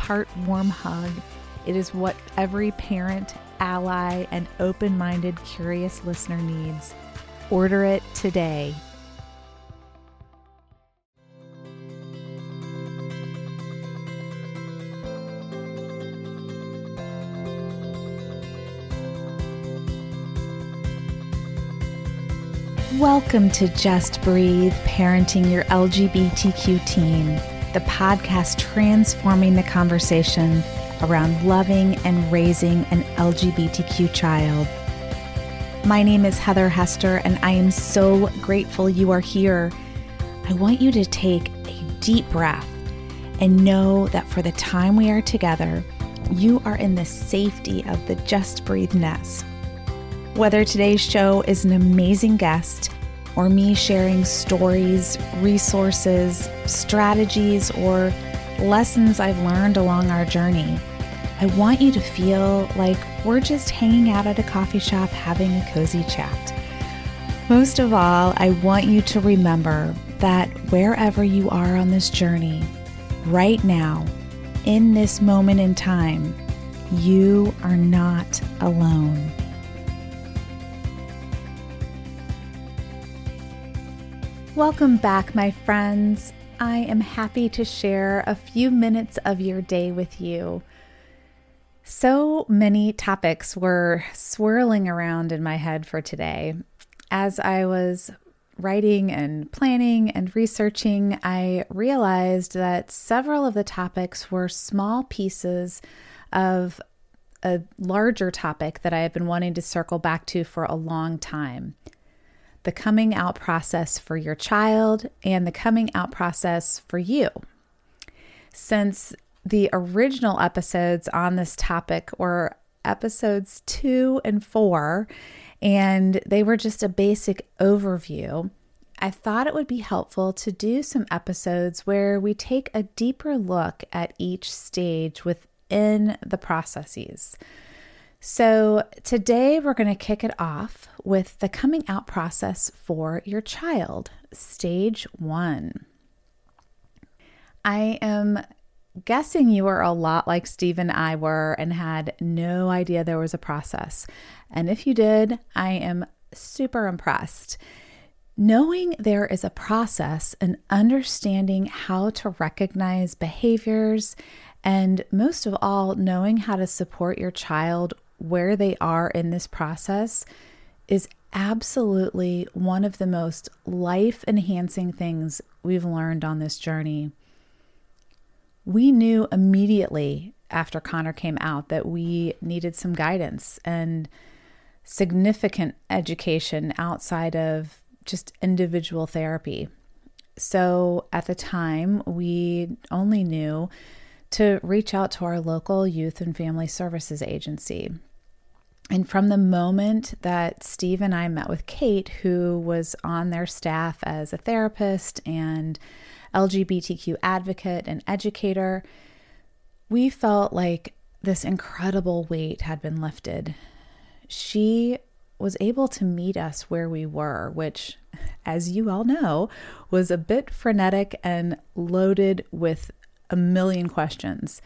part warm hug. It is what every parent, ally, and open minded, curious listener needs. Order it today. Welcome to Just Breathe Parenting Your LGBTQ Teen, the podcast transforming the conversation around loving and raising an LGBTQ child. My name is Heather Hester, and I am so grateful you are here. I want you to take a deep breath and know that for the time we are together, you are in the safety of the Just Breathe nest. Whether today's show is an amazing guest or me sharing stories, resources, strategies, or lessons I've learned along our journey, I want you to feel like we're just hanging out at a coffee shop having a cozy chat. Most of all, I want you to remember that wherever you are on this journey, right now, in this moment in time, you are not alone. Welcome back, my friends. I am happy to share a few minutes of your day with you. So many topics were swirling around in my head for today. As I was writing and planning and researching, I realized that several of the topics were small pieces of a larger topic that I have been wanting to circle back to for a long time the coming out process for your child and the coming out process for you. Since the original episodes on this topic were episodes two and four, and they were just a basic overview. I thought it would be helpful to do some episodes where we take a deeper look at each stage within the processes. So, today we're going to kick it off with the coming out process for your child, stage one. I am guessing you are a lot like Steve and I were and had no idea there was a process. And if you did, I am super impressed. Knowing there is a process and understanding how to recognize behaviors, and most of all, knowing how to support your child where they are in this process is absolutely one of the most life enhancing things we've learned on this journey. We knew immediately after Connor came out that we needed some guidance and significant education outside of just individual therapy. So at the time, we only knew to reach out to our local youth and family services agency. And from the moment that Steve and I met with Kate, who was on their staff as a therapist and LGBTQ advocate and educator, we felt like this incredible weight had been lifted. She was able to meet us where we were, which, as you all know, was a bit frenetic and loaded with a million questions.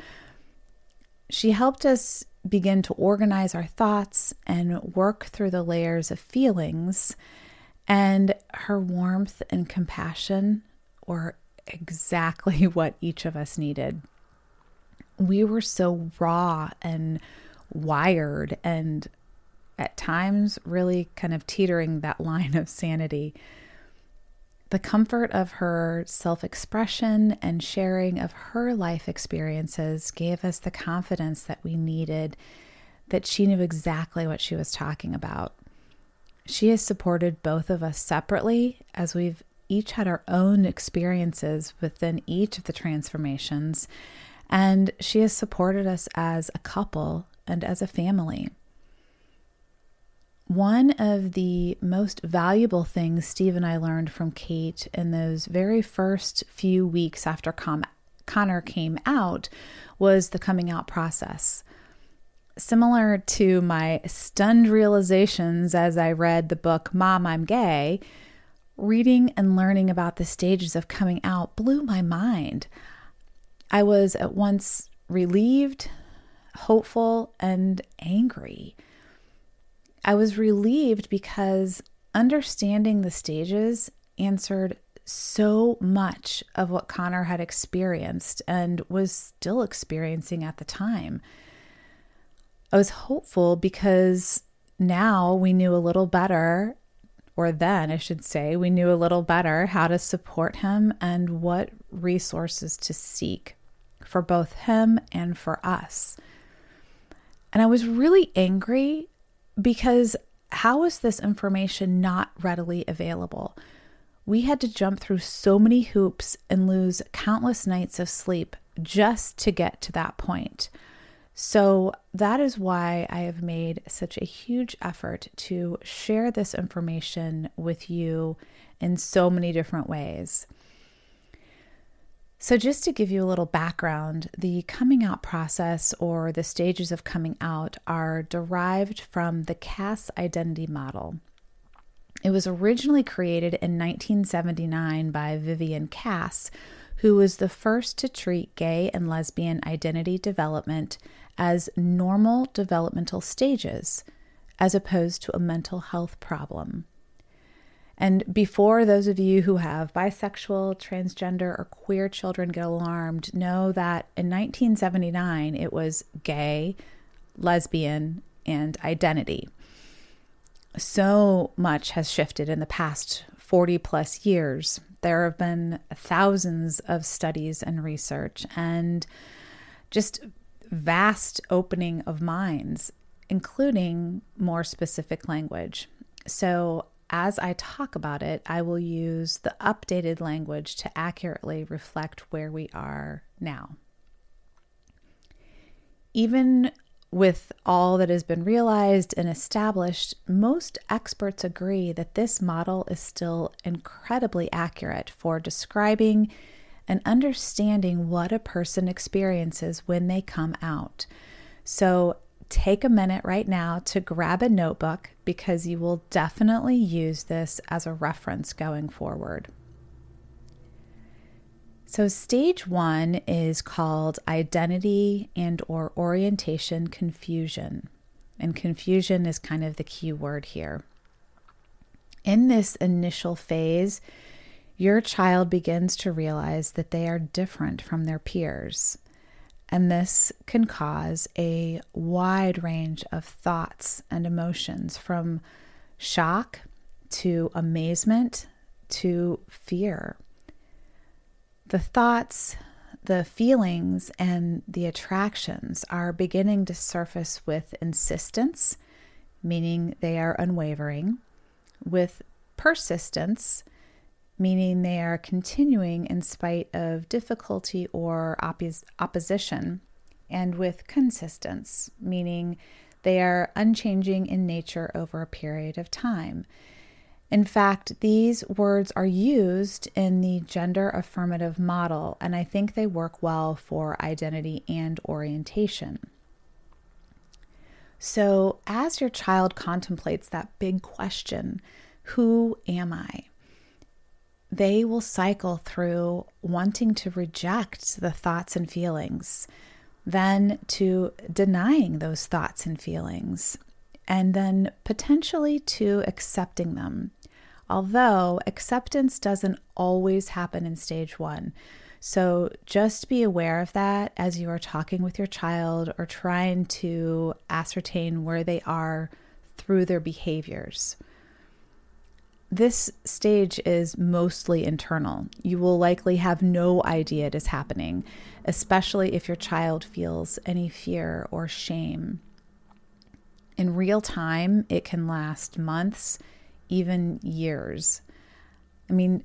She helped us begin to organize our thoughts and work through the layers of feelings. And her warmth and compassion were exactly what each of us needed. We were so raw and wired and at times really kind of teetering that line of sanity. The comfort of her self expression and sharing of her life experiences gave us the confidence that we needed, that she knew exactly what she was talking about. She has supported both of us separately as we've each had our own experiences within each of the transformations, and she has supported us as a couple and as a family. One of the most valuable things Steve and I learned from Kate in those very first few weeks after Connor came out was the coming out process. Similar to my stunned realizations as I read the book Mom, I'm Gay, reading and learning about the stages of coming out blew my mind. I was at once relieved, hopeful, and angry. I was relieved because understanding the stages answered so much of what Connor had experienced and was still experiencing at the time. I was hopeful because now we knew a little better, or then I should say, we knew a little better how to support him and what resources to seek for both him and for us. And I was really angry because how is this information not readily available? We had to jump through so many hoops and lose countless nights of sleep just to get to that point. So, that is why I have made such a huge effort to share this information with you in so many different ways. So, just to give you a little background, the coming out process or the stages of coming out are derived from the Cass identity model. It was originally created in 1979 by Vivienne Cass, who was the first to treat gay and lesbian identity development as normal developmental stages, as opposed to a mental health problem. And before those of you who have bisexual, transgender, or queer children get alarmed, know that in 1979 it was gay, lesbian, and identity. So much has shifted in the past 40 plus years. There have been thousands of studies and research, and just vast opening of minds, including more specific language. So as I talk about it, I will use the updated language to accurately reflect where we are now. Even with all that has been realized and established, most experts agree that this model is still incredibly accurate for describing and understanding what a person experiences when they come out. So, take a minute right now to grab a notebook because you will definitely use this as a reference going forward. So stage 1 is called identity and or orientation confusion. And confusion is kind of the key word here. In this initial phase, your child begins to realize that they are different from their peers. And this can cause a wide range of thoughts and emotions from shock to amazement to fear. The thoughts, the feelings, and the attractions are beginning to surface with insistence, meaning they are unwavering, with persistence, meaning they are continuing in spite of difficulty or oppos- opposition, and with consistence, meaning they are unchanging in nature over a period of time. In fact, these words are used in the gender affirmative model, and I think they work well for identity and orientation. So, as your child contemplates that big question, who am I? They will cycle through wanting to reject the thoughts and feelings, then to denying those thoughts and feelings, and then potentially to accepting them. Although acceptance doesn't always happen in stage one. So just be aware of that as you are talking with your child or trying to ascertain where they are through their behaviors. This stage is mostly internal. You will likely have no idea it is happening, especially if your child feels any fear or shame. In real time, it can last months, even years. I mean,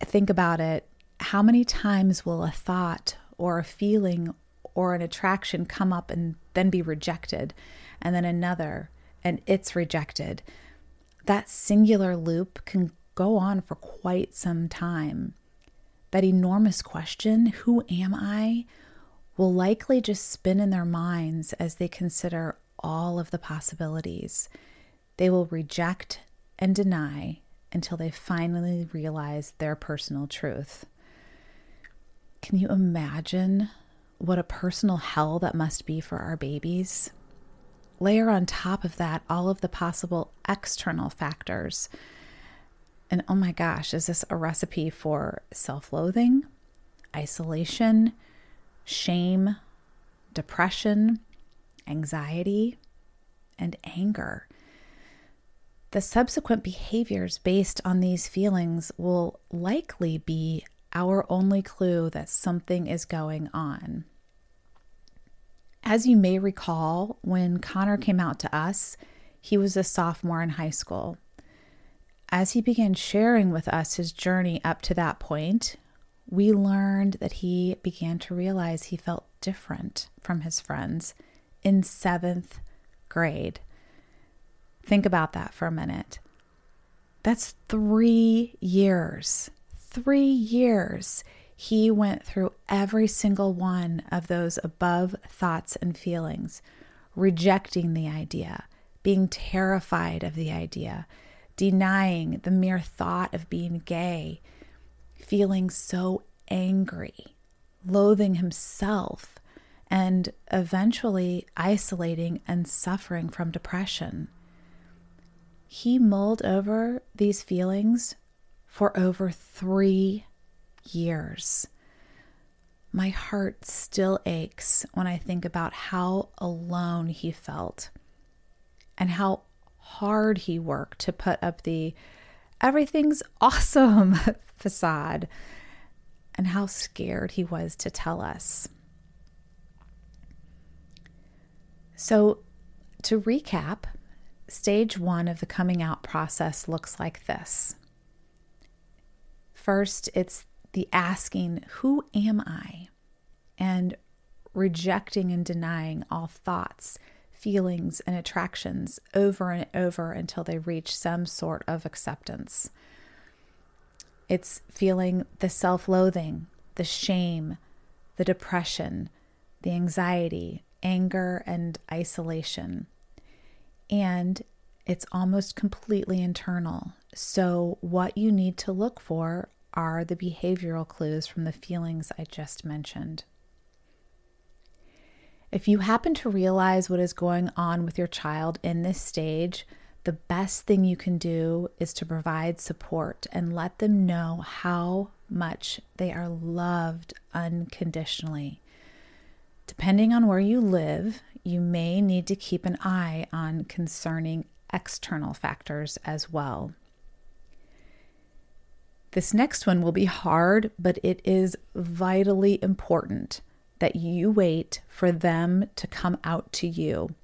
think about it. How many times will a thought or a feeling or an attraction come up and then be rejected, and then another, and it's rejected? That singular loop can go on for quite some time. That enormous question, who am I, will likely just spin in their minds as they consider all of the possibilities. They will reject and deny until they finally realize their personal truth. Can you imagine what a personal hell that must be for our babies? Layer on top of that all of the possible external factors. And oh my gosh, is this a recipe for self loathing, isolation, shame, depression, anxiety, and anger? The subsequent behaviors based on these feelings will likely be our only clue that something is going on. As you may recall, when Connor came out to us, he was a sophomore in high school. As he began sharing with us his journey up to that point, we learned that he began to realize he felt different from his friends in seventh grade. Think about that for a minute. That's three years. Three years. He went through every single one of those above thoughts and feelings, rejecting the idea, being terrified of the idea, denying the mere thought of being gay, feeling so angry, loathing himself, and eventually isolating and suffering from depression. He mulled over these feelings for over three years. My heart still aches when I think about how alone he felt and how hard he worked to put up the everything's awesome facade and how scared he was to tell us. So, to recap, stage one of the coming out process looks like this. First, it's the asking, Who am I? and rejecting and denying all thoughts, feelings, and attractions over and over until they reach some sort of acceptance. It's feeling the self loathing, the shame, the depression, the anxiety, anger, and isolation and it's almost completely internal. So, what you need to look for are the behavioral clues from the feelings I just mentioned. If you happen to realize what is going on with your child in this stage, the best thing you can do is to provide support and let them know how much they are loved unconditionally. Depending on where you live, you may need to keep an eye on concerning external factors as well. This next one will be hard, but it is vitally important that you wait for them to come out to you.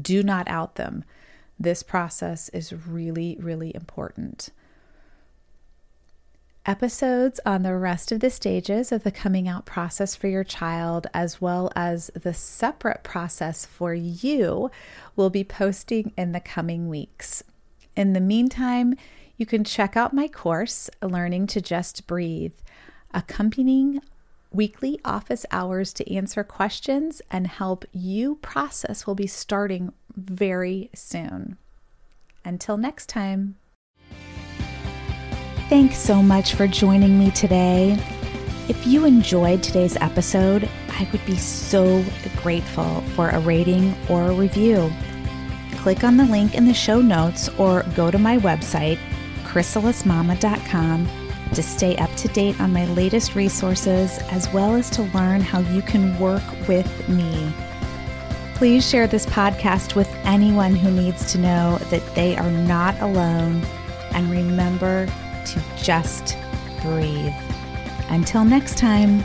Do not out them. This process is really, really important. Episodes on the rest of the stages of the coming out process for your child, as well as the separate process for you, will be posting in the coming weeks. In the meantime, you can check out my course, Learning to Just Breathe, accompanying weekly office hours to answer questions and help you process will be starting very soon. Until next time. Thanks so much for joining me today. If you enjoyed today's episode, I would be so grateful for a rating or a review. Click on the link in the show notes or go to my website, chrysalismama.com, to stay up to date on my latest resources as well as to learn how you can work with me. Please share this podcast with anyone who needs to know that they are not alone and remember to just breathe. Until next time.